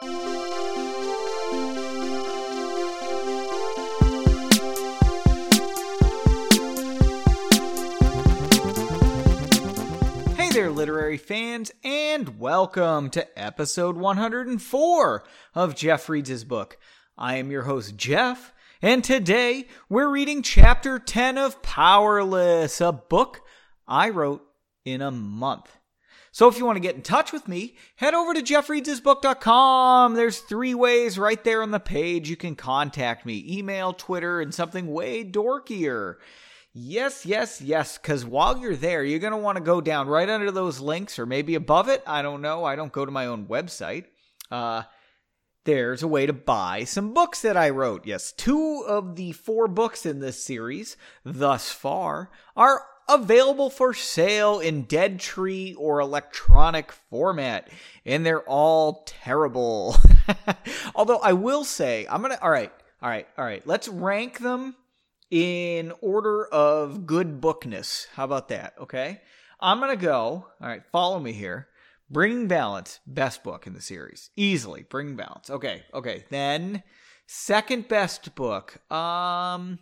Hey there, literary fans, and welcome to episode 104 of Jeff Reads His Book. I am your host, Jeff, and today we're reading chapter 10 of Powerless, a book I wrote in a month. So if you want to get in touch with me, head over to jeffreadshisbook.com. There's three ways right there on the page you can contact me email, Twitter, and something way dorkier. Yes, yes, yes, because while you're there, you're going to want to go down right under those links or maybe above it. I don't know. I don't go to my own website. Uh, there's a way to buy some books that I wrote. Yes, two of the four books in this series thus far are available for sale in dead tree or electronic format and they're all terrible. Although i will say i'm gonna all right all right all right let's rank them in order of good bookness. How about that okay? I'm gonna go all right follow me here. Bringing balance best book in the series. Easily bringing balance. Okay okay then second best book um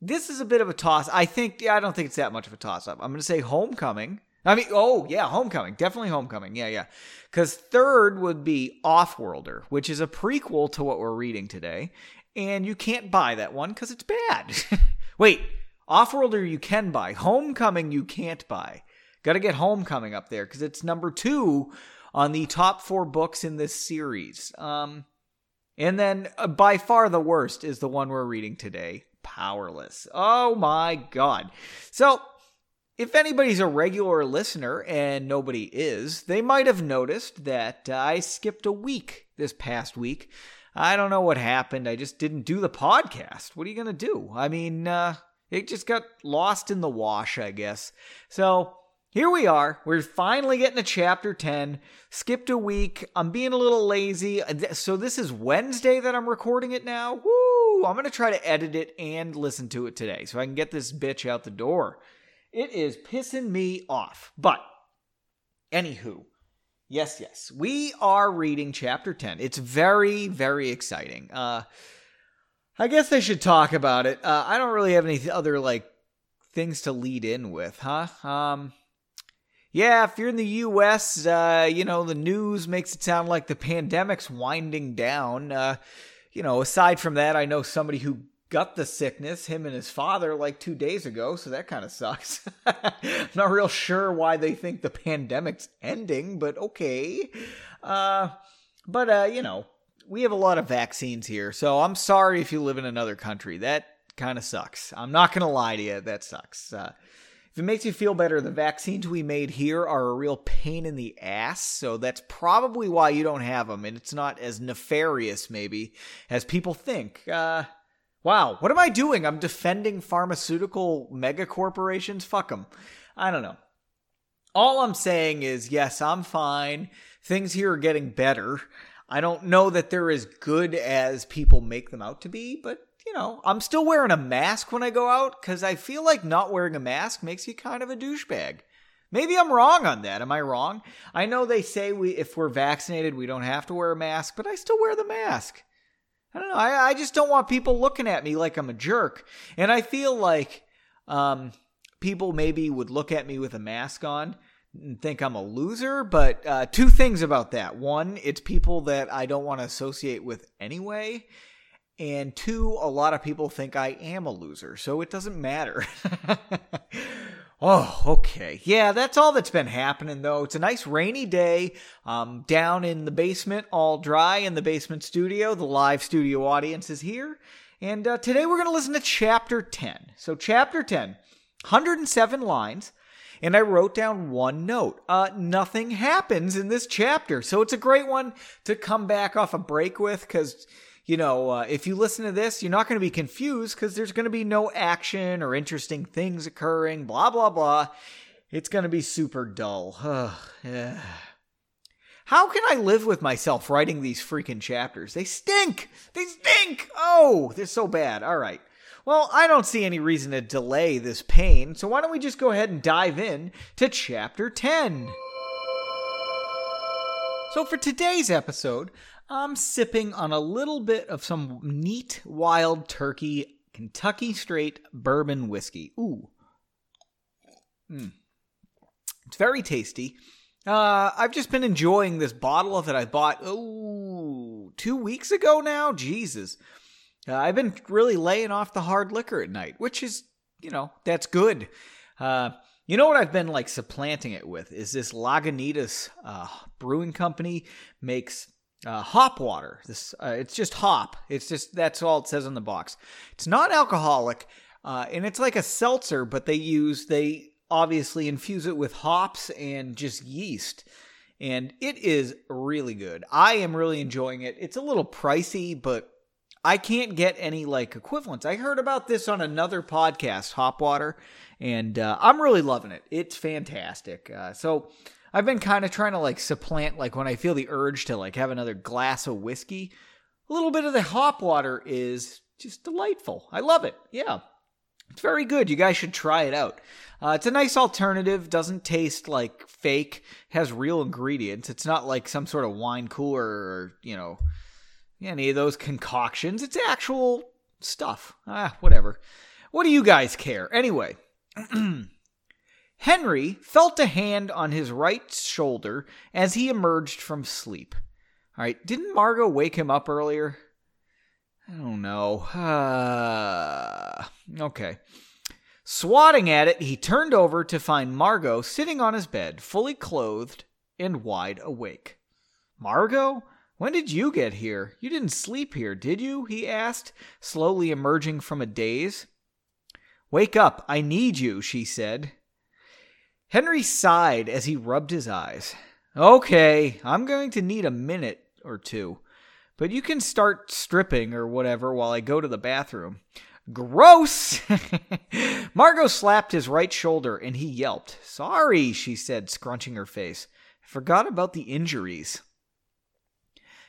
this is a bit of a toss. I think yeah, I don't think it's that much of a toss up. I'm going to say Homecoming. I mean, oh yeah, Homecoming, definitely Homecoming. Yeah, yeah. Because third would be Offworlder, which is a prequel to what we're reading today, and you can't buy that one because it's bad. Wait, Offworlder you can buy. Homecoming you can't buy. Got to get Homecoming up there because it's number two on the top four books in this series. Um, and then uh, by far the worst is the one we're reading today, powerless. Oh my God. So, if anybody's a regular listener and nobody is, they might have noticed that uh, I skipped a week this past week. I don't know what happened. I just didn't do the podcast. What are you going to do? I mean, uh, it just got lost in the wash, I guess. So, here we are. We're finally getting to chapter 10. Skipped a week. I'm being a little lazy. So, this is Wednesday that I'm recording it now. Woo! I'm going to try to edit it and listen to it today so I can get this bitch out the door. It is pissing me off. But, anywho, yes, yes, we are reading chapter 10. It's very, very exciting. Uh, I guess I should talk about it. Uh, I don't really have any other, like, things to lead in with, huh? Um, yeah, if you're in the US, uh, you know, the news makes it sound like the pandemic's winding down. Uh, you know, aside from that, I know somebody who got the sickness, him and his father, like two days ago, so that kind of sucks. I'm not real sure why they think the pandemic's ending, but okay. Uh, but, uh, you know, we have a lot of vaccines here, so I'm sorry if you live in another country. That kind of sucks. I'm not going to lie to you, that sucks. Uh, it makes you feel better, the vaccines we made here are a real pain in the ass, so that's probably why you don't have them, and it's not as nefarious, maybe, as people think. Uh, wow, what am I doing? I'm defending pharmaceutical mega corporations? Fuck them. I don't know. All I'm saying is, yes, I'm fine. Things here are getting better. I don't know that they're as good as people make them out to be, but you know, I'm still wearing a mask when I go out because I feel like not wearing a mask makes you kind of a douchebag. Maybe I'm wrong on that. Am I wrong? I know they say we if we're vaccinated we don't have to wear a mask, but I still wear the mask. I don't know. I, I just don't want people looking at me like I'm a jerk. And I feel like um, people maybe would look at me with a mask on and think I'm a loser. But uh, two things about that. One, it's people that I don't want to associate with anyway. And two, a lot of people think I am a loser, so it doesn't matter. oh, okay. Yeah, that's all that's been happening, though. It's a nice rainy day um, down in the basement, all dry in the basement studio. The live studio audience is here. And uh, today we're going to listen to chapter 10. So, chapter 10, 107 lines. And I wrote down one note. Uh, nothing happens in this chapter. So, it's a great one to come back off a break with because you know, uh, if you listen to this, you're not going to be confused because there's going to be no action or interesting things occurring, blah, blah, blah. It's going to be super dull. How can I live with myself writing these freaking chapters? They stink! They stink! Oh, they're so bad. All right. Well, I don't see any reason to delay this pain, so why don't we just go ahead and dive in to chapter 10? So, for today's episode, I'm sipping on a little bit of some neat wild turkey Kentucky straight bourbon whiskey. Ooh. Mm. It's very tasty. Uh, I've just been enjoying this bottle that I bought, two weeks ago now. Jesus. Uh, I've been really laying off the hard liquor at night, which is, you know, that's good. Uh, you know what I've been like supplanting it with is this Lagunitas uh, Brewing Company makes uh, hop water. This uh, it's just hop. It's just that's all it says on the box. It's not alcoholic, uh, and it's like a seltzer, but they use they obviously infuse it with hops and just yeast. And it is really good. I am really enjoying it. It's a little pricey, but I can't get any like equivalents. I heard about this on another podcast, Hop Water, and uh, I'm really loving it. It's fantastic. Uh, so I've been kind of trying to like supplant like when I feel the urge to like have another glass of whiskey. A little bit of the hop water is just delightful. I love it. Yeah. It's very good. You guys should try it out. Uh, it's a nice alternative. Doesn't taste like fake. Has real ingredients. It's not like some sort of wine cooler or you know any of those concoctions. It's actual stuff. Ah, whatever. What do you guys care? Anyway, Henry felt a hand on his right shoulder as he emerged from sleep. All right, didn't Margot wake him up earlier? I don't know. Uh, okay. Swatting at it, he turned over to find Margot sitting on his bed, fully clothed and wide awake. Margot? When did you get here? You didn't sleep here, did you? he asked, slowly emerging from a daze. Wake up, I need you, she said. Henry sighed as he rubbed his eyes. Okay, I'm going to need a minute or two, but you can start stripping or whatever while I go to the bathroom. Gross! Margot slapped his right shoulder and he yelped. Sorry, she said, scrunching her face. I forgot about the injuries.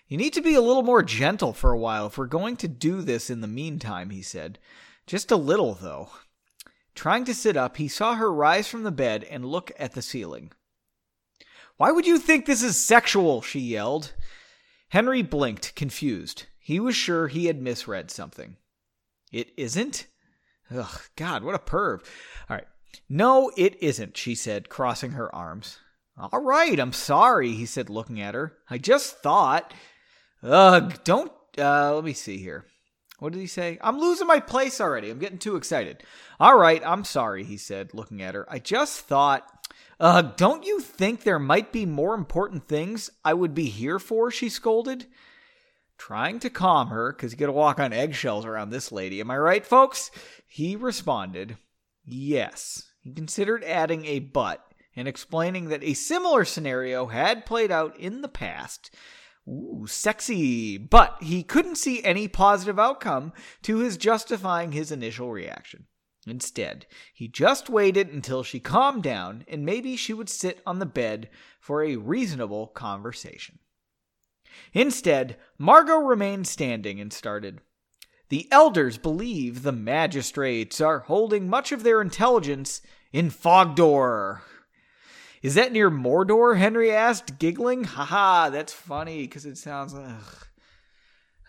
You need to be a little more gentle for a while if we're going to do this in the meantime, he said. Just a little, though. Trying to sit up, he saw her rise from the bed and look at the ceiling. Why would you think this is sexual? she yelled. Henry blinked, confused. He was sure he had misread something. It isn't? Ugh, God, what a perv. All right. No, it isn't, she said, crossing her arms. All right, I'm sorry, he said, looking at her. I just thought. Ugh, don't. Uh, let me see here. What did he say? I'm losing my place already. I'm getting too excited. All right, I'm sorry, he said, looking at her. I just thought. Uh, don't you think there might be more important things I would be here for? She scolded. Trying to calm her, because you gotta walk on eggshells around this lady. Am I right, folks? He responded, Yes. He considered adding a but and explaining that a similar scenario had played out in the past Ooh, sexy. But he couldn't see any positive outcome to his justifying his initial reaction. Instead, he just waited until she calmed down and maybe she would sit on the bed for a reasonable conversation. Instead, Margot remained standing and started. The elders believe the magistrates are holding much of their intelligence in Fogdor. Is that near Mordor? Henry asked, giggling. Haha, that's funny because it sounds. Ugh.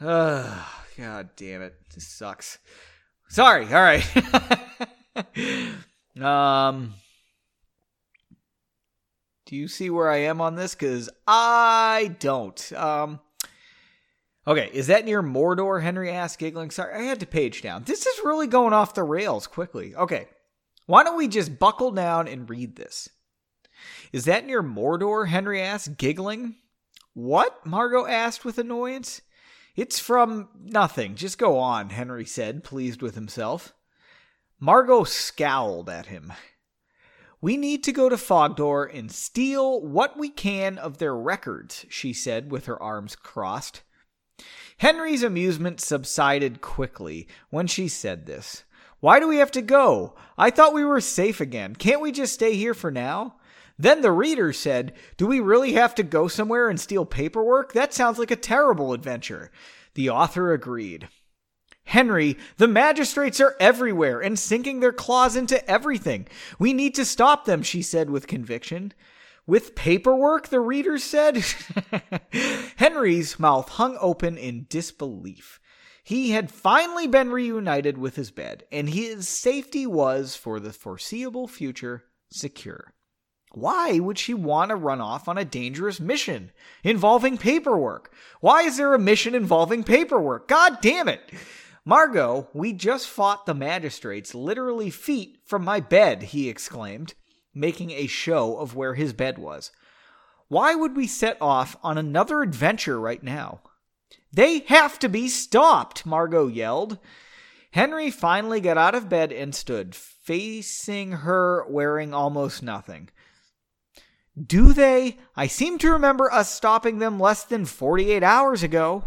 Ugh. God damn it. This sucks. Sorry. All right. um. Do you see where I am on this? Because I don't. Um. Okay, is that near Mordor? Henry asked, giggling. Sorry, I had to page down. This is really going off the rails quickly. Okay, why don't we just buckle down and read this? Is that near Mordor? Henry asked, giggling. What? Margot asked with annoyance. It's from nothing. Just go on, Henry said, pleased with himself. Margot scowled at him. We need to go to Fogdor and steal what we can of their records, she said with her arms crossed. Henry's amusement subsided quickly when she said this. Why do we have to go? I thought we were safe again. Can't we just stay here for now? Then the reader said, Do we really have to go somewhere and steal paperwork? That sounds like a terrible adventure. The author agreed. Henry, the magistrates are everywhere and sinking their claws into everything. We need to stop them, she said with conviction. With paperwork, the reader said. Henry's mouth hung open in disbelief. He had finally been reunited with his bed, and his safety was, for the foreseeable future, secure. Why would she want to run off on a dangerous mission involving paperwork? Why is there a mission involving paperwork? God damn it! Margot, we just fought the magistrates literally feet from my bed, he exclaimed, making a show of where his bed was. Why would we set off on another adventure right now? They have to be stopped, Margot yelled. Henry finally got out of bed and stood, facing her, wearing almost nothing. Do they? I seem to remember us stopping them less than 48 hours ago.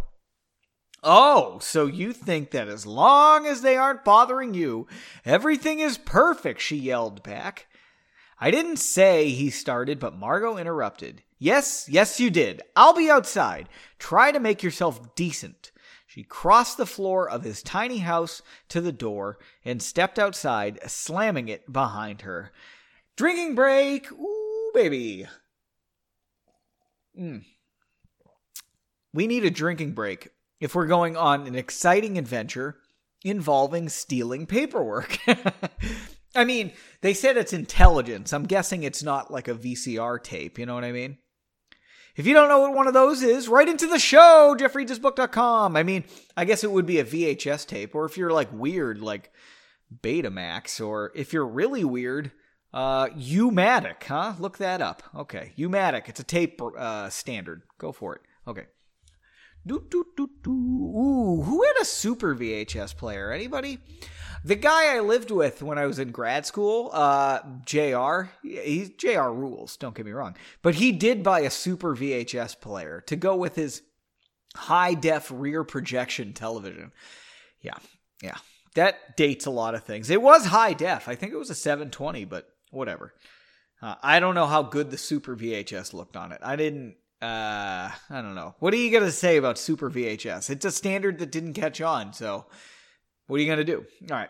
Oh, so you think that as long as they aren't bothering you, everything is perfect, she yelled back. I didn't say he started, but Margot interrupted. Yes, yes, you did. I'll be outside. Try to make yourself decent. She crossed the floor of his tiny house to the door and stepped outside, slamming it behind her. Drinking break! Baby. Mm. We need a drinking break if we're going on an exciting adventure involving stealing paperwork. I mean, they said it's intelligence. I'm guessing it's not like a VCR tape. You know what I mean? If you don't know what one of those is, write into the show, jeffreadsbook.com. I mean, I guess it would be a VHS tape, or if you're like weird, like Betamax, or if you're really weird, uh, U-matic, huh? Look that up. Okay, U-matic. It's a tape uh, standard. Go for it. Okay. Do, do, do, do. Ooh, who had a super VHS player? Anybody? The guy I lived with when I was in grad school, uh, JR, he's JR rules, don't get me wrong. But he did buy a super VHS player to go with his high def rear projection television. Yeah, yeah. That dates a lot of things. It was high def. I think it was a 720, but whatever. Uh, I don't know how good the Super VHS looked on it. I didn't. Uh, I don't know. What are you gonna say about Super VHS? It's a standard that didn't catch on, so what are you gonna do? All right.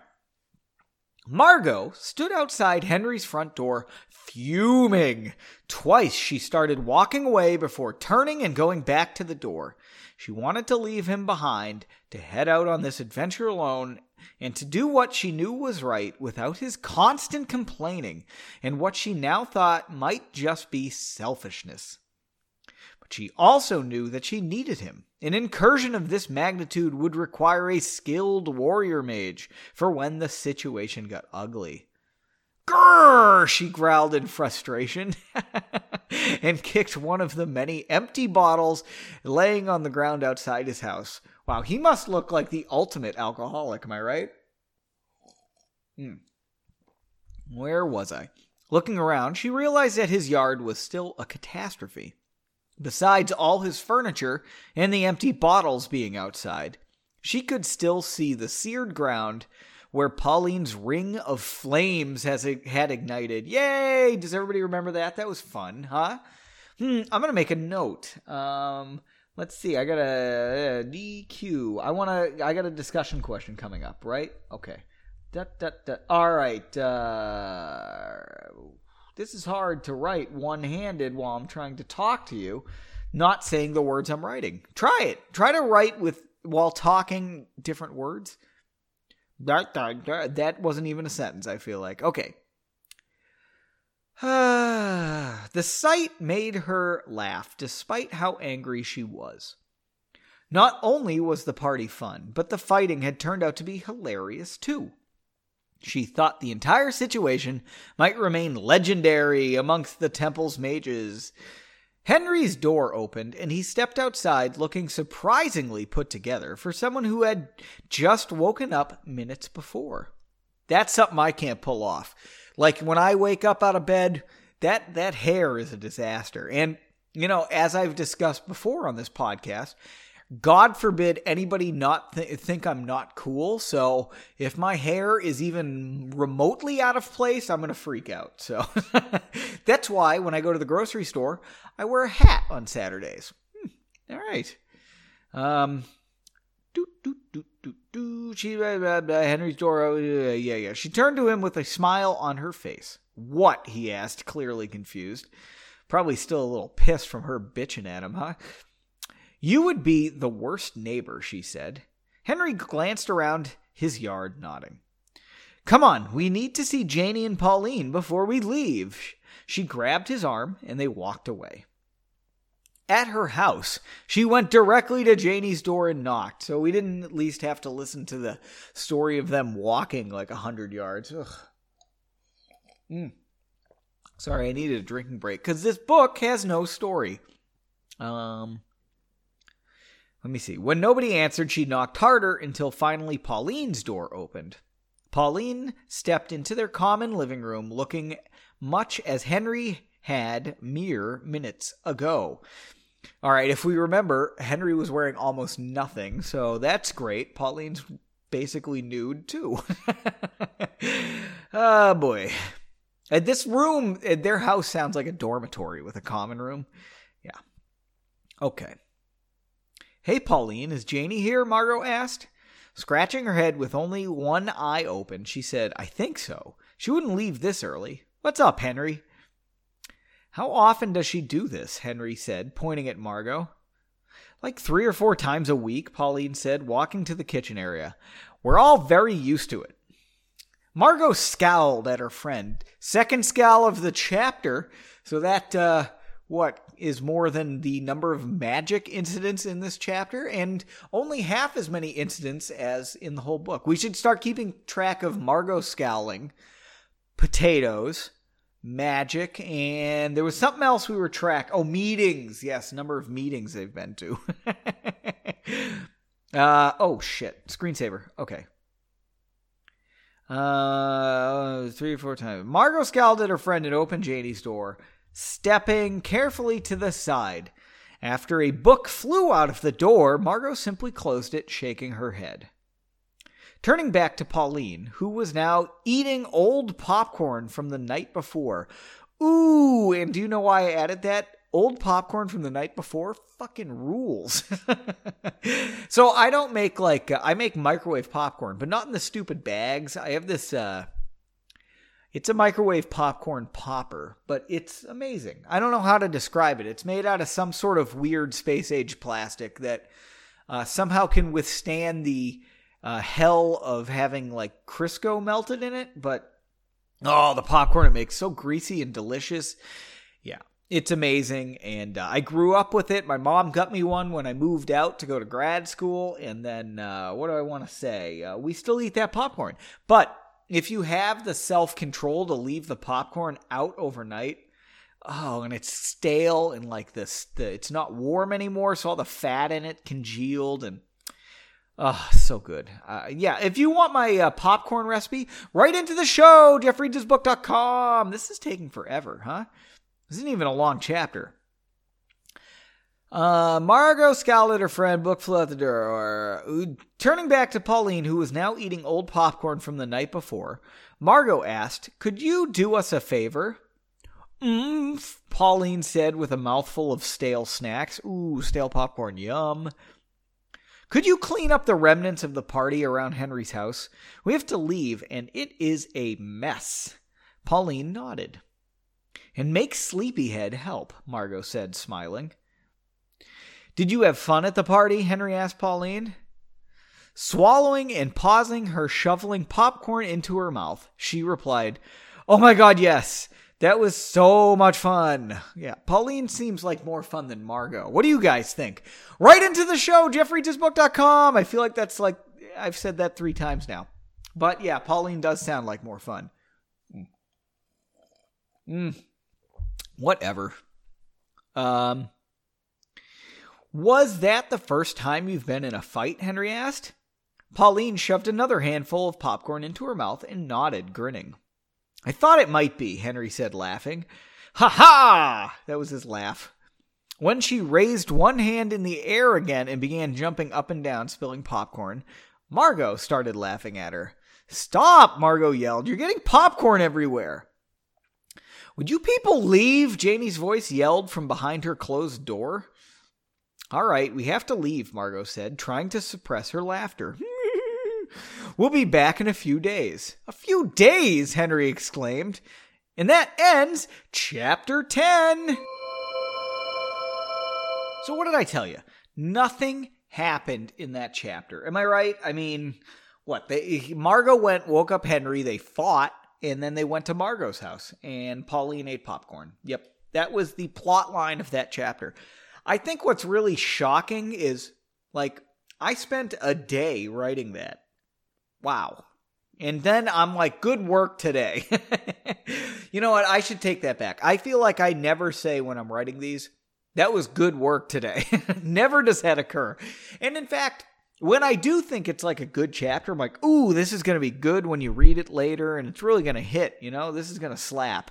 Margot stood outside Henry's front door, fuming. Twice she started walking away before turning and going back to the door. She wanted to leave him behind, to head out on this adventure alone, and to do what she knew was right without his constant complaining and what she now thought might just be selfishness. But she also knew that she needed him. An incursion of this magnitude would require a skilled warrior mage for when the situation got ugly. Grrr! She growled in frustration and kicked one of the many empty bottles laying on the ground outside his house. Wow, he must look like the ultimate alcoholic, am I right? Hmm. Where was I? Looking around, she realized that his yard was still a catastrophe. Besides all his furniture and the empty bottles being outside, she could still see the seared ground where Pauline's ring of flames has had ignited. Yay! Does everybody remember that? That was fun, huh? Hmm, I'm gonna make a note. Um, let's see. I got a, a DQ. I want to. I got a discussion question coming up, right? Okay. Da, da, da. All right. Uh, this is hard to write one handed while I'm trying to talk to you, not saying the words I'm writing. Try it. Try to write with while talking different words. That wasn't even a sentence, I feel like. Okay. the sight made her laugh despite how angry she was. Not only was the party fun, but the fighting had turned out to be hilarious too. She thought the entire situation might remain legendary amongst the temple's mages. Henry's door opened and he stepped outside looking surprisingly put together for someone who had just woken up minutes before. That's something I can't pull off. Like when I wake up out of bed, that that hair is a disaster. And you know, as I've discussed before on this podcast, God forbid anybody not th- think I'm not cool. So if my hair is even remotely out of place, I'm going to freak out. So that's why when I go to the grocery store, I wear a hat on Saturdays. Hmm, all right. Um, do, do, do, do, do. She, uh, uh, Henry's door. Uh, yeah, yeah. She turned to him with a smile on her face. What? he asked, clearly confused. Probably still a little pissed from her bitching at him, huh? You would be the worst neighbor, she said. Henry glanced around his yard, nodding. Come on, we need to see Janie and Pauline before we leave. She grabbed his arm and they walked away. At her house, she went directly to Janie's door and knocked, so we didn't at least have to listen to the story of them walking like a hundred yards. Mm. Sorry, I needed a drinking break because this book has no story. Um, let me see. When nobody answered, she knocked harder until finally Pauline's door opened. Pauline stepped into their common living room looking much as Henry had mere minutes ago. All right, if we remember, Henry was wearing almost nothing, so that's great. Pauline's basically nude too. oh boy. And this room, eh, their house sounds like a dormitory with a common room. Yeah. Okay. Hey, Pauline, is Janie here? Margot asked. Scratching her head with only one eye open, she said, I think so. She wouldn't leave this early. What's up, Henry? How often does she do this? Henry said, pointing at Margot. Like three or four times a week, Pauline said, walking to the kitchen area. We're all very used to it. Margot scowled at her friend. Second scowl of the chapter, so that, uh, what is more than the number of magic incidents in this chapter, and only half as many incidents as in the whole book. We should start keeping track of Margot scowling, potatoes, magic, and there was something else we were track. Oh, meetings. Yes, number of meetings they've been to. uh, oh shit, screensaver. Okay. Uh, three or four times. Margot scowled at her friend and opened Janie's door, stepping carefully to the side. After a book flew out of the door, Margot simply closed it, shaking her head. Turning back to Pauline, who was now eating old popcorn from the night before. Ooh, and do you know why I added that? Old popcorn from the night before fucking rules. so I don't make like uh, I make microwave popcorn, but not in the stupid bags. I have this uh it's a microwave popcorn popper, but it's amazing. I don't know how to describe it. It's made out of some sort of weird space age plastic that uh, somehow can withstand the uh, hell of having like Crisco melted in it, but oh, the popcorn it makes so greasy and delicious. Yeah, it's amazing. And uh, I grew up with it. My mom got me one when I moved out to go to grad school. And then, uh, what do I want to say? Uh, we still eat that popcorn. But if you have the self control to leave the popcorn out overnight, oh, and it's stale and like this, the, it's not warm anymore. So all the fat in it congealed and Oh, so good. Uh, yeah, if you want my uh, popcorn recipe, write into the show, jeffreadsbook.com. This is taking forever, huh? This isn't even a long chapter. Uh, Margot scowled at her friend, book flew out the door. Turning back to Pauline, who was now eating old popcorn from the night before, Margot asked, Could you do us a favor? Mmm, Pauline said with a mouthful of stale snacks. Ooh, stale popcorn, yum. Could you clean up the remnants of the party around Henry's house? We have to leave, and it is a mess. Pauline nodded. And make Sleepyhead help, Margot said, smiling. Did you have fun at the party? Henry asked Pauline. Swallowing and pausing her shoveling popcorn into her mouth, she replied, Oh my god, yes. That was so much fun. Yeah, Pauline seems like more fun than Margot. What do you guys think? Write into the show, jeffreadsbook.com. I feel like that's like, I've said that three times now. But yeah, Pauline does sound like more fun. Mm. Whatever. Um, was that the first time you've been in a fight? Henry asked. Pauline shoved another handful of popcorn into her mouth and nodded, grinning. I thought it might be, Henry said, laughing. Ha ha! That was his laugh. When she raised one hand in the air again and began jumping up and down, spilling popcorn, Margot started laughing at her. Stop! Margot yelled. You're getting popcorn everywhere. Would you people leave? Janie's voice yelled from behind her closed door. All right, we have to leave, Margot said, trying to suppress her laughter. We'll be back in a few days. A few days, Henry exclaimed. And that ends chapter 10. So, what did I tell you? Nothing happened in that chapter. Am I right? I mean, what? They, Margot went, woke up Henry, they fought, and then they went to Margot's house, and Pauline ate popcorn. Yep. That was the plot line of that chapter. I think what's really shocking is like, I spent a day writing that. Wow. And then I'm like, good work today. you know what? I should take that back. I feel like I never say when I'm writing these, that was good work today. never does that occur. And in fact, when I do think it's like a good chapter, I'm like, ooh, this is going to be good when you read it later and it's really going to hit, you know, this is going to slap.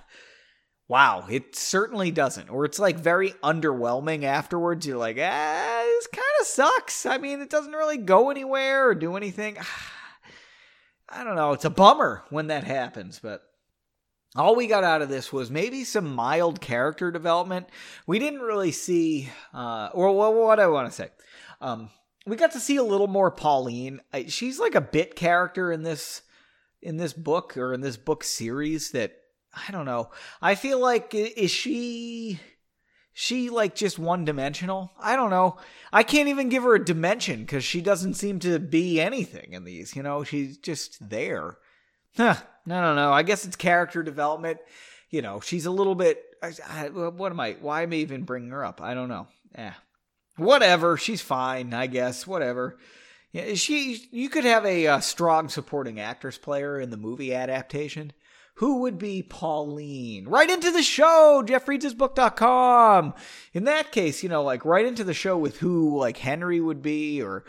Wow, it certainly doesn't. Or it's like very underwhelming afterwards. You're like, ah, this kind of sucks. I mean, it doesn't really go anywhere or do anything. I don't know. It's a bummer when that happens, but all we got out of this was maybe some mild character development. We didn't really see, uh, or what I want to say. Um, we got to see a little more Pauline. She's like a bit character in this in this book or in this book series that I don't know. I feel like is she she like just one dimensional? I don't know. I can't even give her a dimension because she doesn't seem to be anything in these. You know, she's just there. Huh. I don't know. I guess it's character development. You know, she's a little bit. I, I, what am I? Why am I even bringing her up? I don't know. Yeah. Whatever. She's fine. I guess. Whatever. Yeah, she. You could have a, a strong supporting actress player in the movie adaptation who would be Pauline? Write into the show, jeffreadshisbook.com. In that case, you know, like write into the show with who like Henry would be or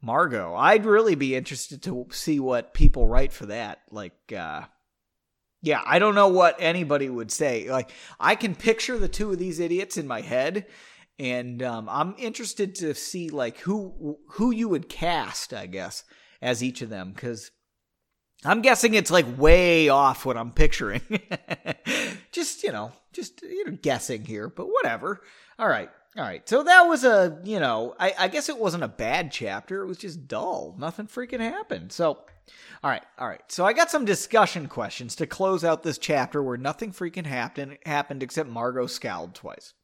Margot. I'd really be interested to see what people write for that. Like, uh, yeah, I don't know what anybody would say. Like, I can picture the two of these idiots in my head, and um, I'm interested to see like who who you would cast, I guess, as each of them, because I'm guessing it's like way off what I'm picturing. just, you know, just you know, guessing here, but whatever. All right. All right. So that was a, you know, I, I guess it wasn't a bad chapter. It was just dull. Nothing freaking happened. So, all right. All right. So I got some discussion questions to close out this chapter where nothing freaking happened, happened except Margot scowled twice.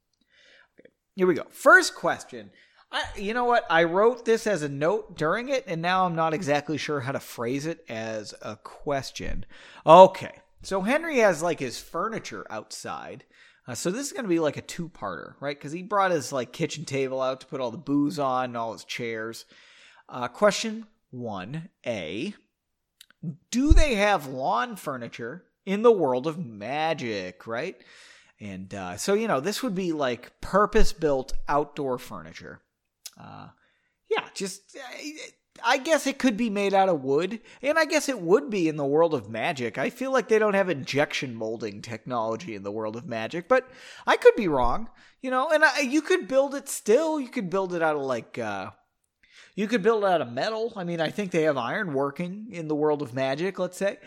Okay. Here we go. First question I, you know what? I wrote this as a note during it, and now I'm not exactly sure how to phrase it as a question. Okay, so Henry has like his furniture outside. Uh, so this is going to be like a two-parter, right? Because he brought his like kitchen table out to put all the booze on and all his chairs. Uh, question one A: Do they have lawn furniture in the world of magic? Right, and uh, so you know this would be like purpose-built outdoor furniture. Uh, yeah, just I guess it could be made out of wood, and I guess it would be in the world of magic. I feel like they don't have injection molding technology in the world of magic, but I could be wrong, you know. And I, you could build it still. You could build it out of like. Uh, you could build it out of metal. I mean, I think they have iron working in the world of magic, let's say.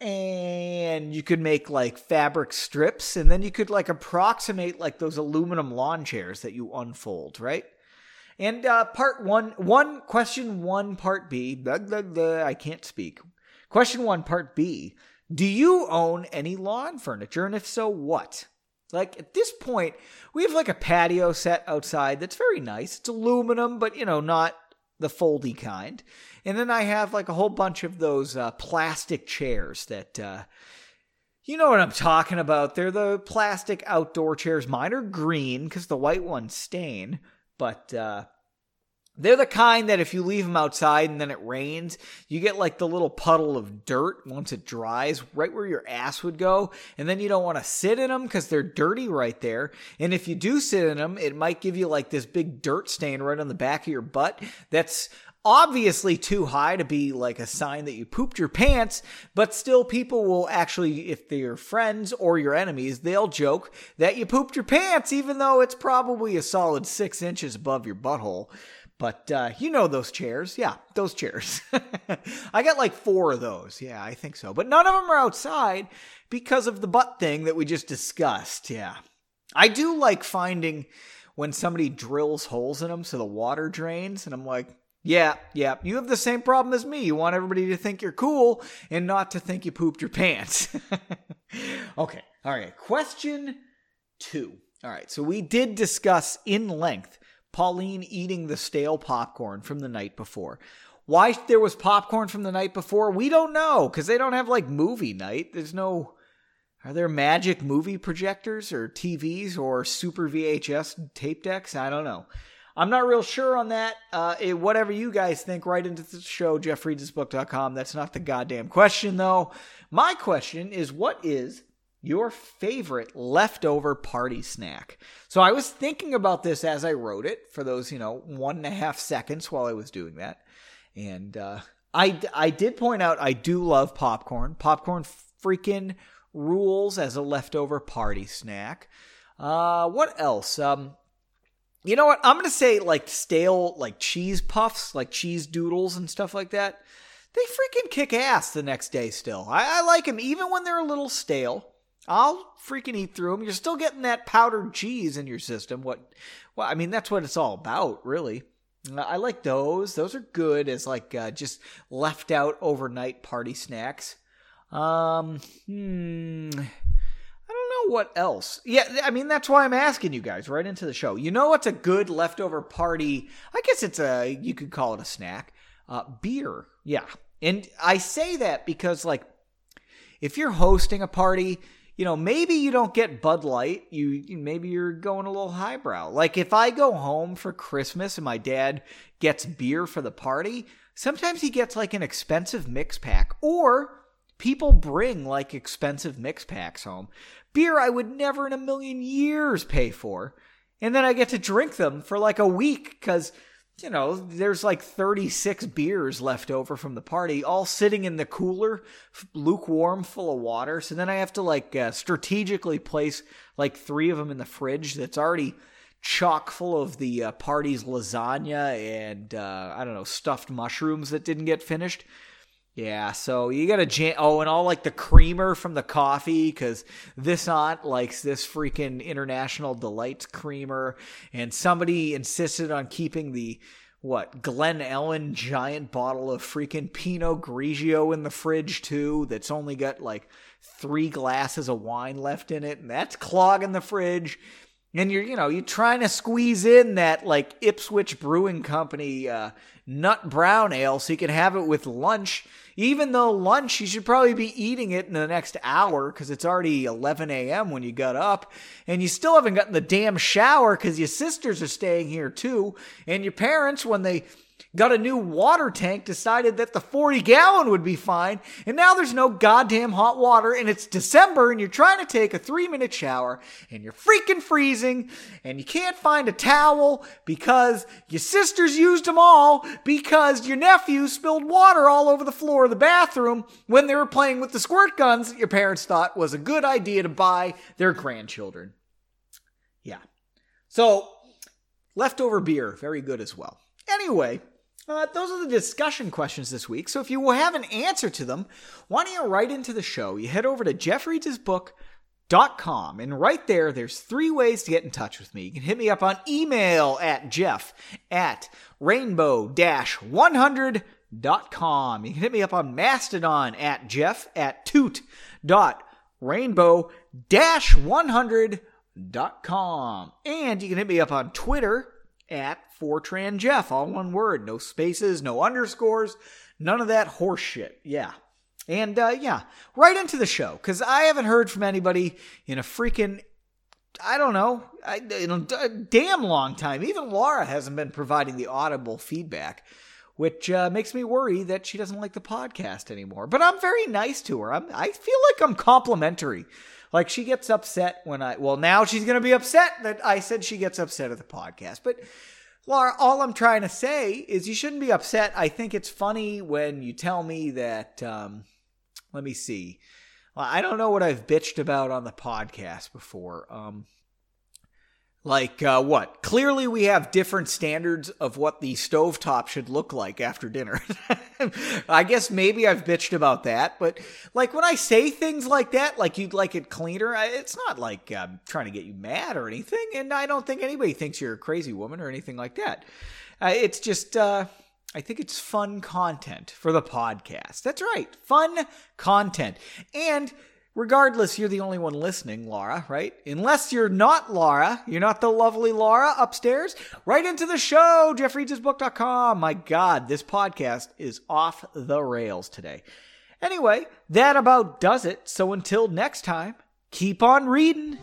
And you could make like fabric strips, and then you could like approximate like those aluminum lawn chairs that you unfold, right? And uh, part one, one question one, part B. Blah, blah, blah, I can't speak. Question one, part B. Do you own any lawn furniture? And if so, what? Like at this point, we have like a patio set outside that's very nice. It's aluminum, but you know, not the foldy kind. And then I have like a whole bunch of those uh, plastic chairs that, uh, you know what I'm talking about. They're the plastic outdoor chairs. Mine are green because the white ones stain but uh, they're the kind that if you leave them outside and then it rains, you get like the little puddle of dirt once it dries right where your ass would go. And then you don't want to sit in them because they're dirty right there. And if you do sit in them, it might give you like this big dirt stain right on the back of your butt that's obviously too high to be like a sign that you pooped your pants, but still people will actually, if they're your friends or your enemies, they'll joke that you pooped your pants, even though it's probably a solid six inches above your butthole. But uh, you know those chairs. Yeah, those chairs. I got like four of those. Yeah, I think so. But none of them are outside because of the butt thing that we just discussed. Yeah. I do like finding when somebody drills holes in them so the water drains, and I'm like, yeah, yeah. You have the same problem as me. You want everybody to think you're cool and not to think you pooped your pants. okay. All right. Question two. All right. So we did discuss in length Pauline eating the stale popcorn from the night before. Why there was popcorn from the night before, we don't know because they don't have like movie night. There's no. Are there magic movie projectors or TVs or super VHS tape decks? I don't know. I'm not real sure on that. Uh, it, whatever you guys think, write into the show, jeffreadsbook.com. That's not the goddamn question, though. My question is what is your favorite leftover party snack? So I was thinking about this as I wrote it for those, you know, one and a half seconds while I was doing that. And uh, I, I did point out I do love popcorn. Popcorn freaking rules as a leftover party snack. Uh, what else? Um, you know what? I'm gonna say like stale like cheese puffs, like cheese doodles and stuff like that. They freaking kick ass the next day. Still, I, I like them even when they're a little stale. I'll freaking eat through them. You're still getting that powdered cheese in your system. What? Well, I mean that's what it's all about, really. I like those. Those are good as like uh, just left out overnight party snacks. Um, hmm what else. Yeah, I mean that's why I'm asking you guys write into the show. You know what's a good leftover party? I guess it's a you could call it a snack. Uh, beer. Yeah, and I say that because like if you're hosting a party, you know maybe you don't get Bud Light. You maybe you're going a little highbrow. Like if I go home for Christmas and my dad gets beer for the party, sometimes he gets like an expensive mix pack or people bring like expensive mix packs home beer I would never in a million years pay for. And then I get to drink them for like a week because, you know, there's like 36 beers left over from the party, all sitting in the cooler, lukewarm, full of water. So then I have to like uh, strategically place like three of them in the fridge that's already chock full of the uh, party's lasagna and, uh, I don't know, stuffed mushrooms that didn't get finished. Yeah, so you got to jam. Oh, and all like the creamer from the coffee because this aunt likes this freaking International Delights creamer, and somebody insisted on keeping the what Glen Ellen giant bottle of freaking Pinot Grigio in the fridge too. That's only got like three glasses of wine left in it, and that's clogging the fridge. And you're, you know, you're trying to squeeze in that like Ipswich Brewing Company uh, nut brown ale so you can have it with lunch even though lunch, you should probably be eating it in the next hour because it's already 11 a.m. when you got up, and you still haven't gotten the damn shower because your sisters are staying here too, and your parents, when they got a new water tank, decided that the 40 gallon would be fine, and now there's no goddamn hot water, and it's December, and you're trying to take a three minute shower, and you're freaking freezing, and you can't find a towel because your sisters used them all because your nephew spilled water all over the floor of the bathroom when they were playing with the squirt guns that your parents thought was a good idea to buy their grandchildren. Yeah. So, leftover beer, very good as well. Anyway, uh, those are the discussion questions this week. So if you have an answer to them, why don't you write into the show? You head over to jeffreadsbook.com, and right there, there's three ways to get in touch with me. You can hit me up on email at jeff at rainbow-100.com. You can hit me up on Mastodon at jeff at toot dot rainbow dash 100.com. And you can hit me up on Twitter at Fortran Jeff, all one word, no spaces, no underscores, none of that horseshit. Yeah. And uh, yeah, write into the show because I haven't heard from anybody in a freaking I don't know, a damn long time. Even Laura hasn't been providing the audible feedback, which uh, makes me worry that she doesn't like the podcast anymore. But I'm very nice to her. I'm, I feel like I'm complimentary. Like she gets upset when I, well, now she's going to be upset that I said she gets upset at the podcast. But Laura, all I'm trying to say is you shouldn't be upset. I think it's funny when you tell me that, um, let me see. Well, I don't know what I've bitched about on the podcast before. Um, like uh, what? Clearly, we have different standards of what the stovetop should look like after dinner. I guess maybe I've bitched about that, but like when I say things like that, like you'd like it cleaner, it's not like I'm trying to get you mad or anything, and I don't think anybody thinks you're a crazy woman or anything like that. Uh, it's just, uh, I think it's fun content for the podcast. That's right, fun content. And Regardless, you're the only one listening, Laura, right? Unless you're not Laura, you're not the lovely Laura upstairs. Write into the show, jeffreadshisbook.com. My God, this podcast is off the rails today. Anyway, that about does it. So until next time, keep on reading.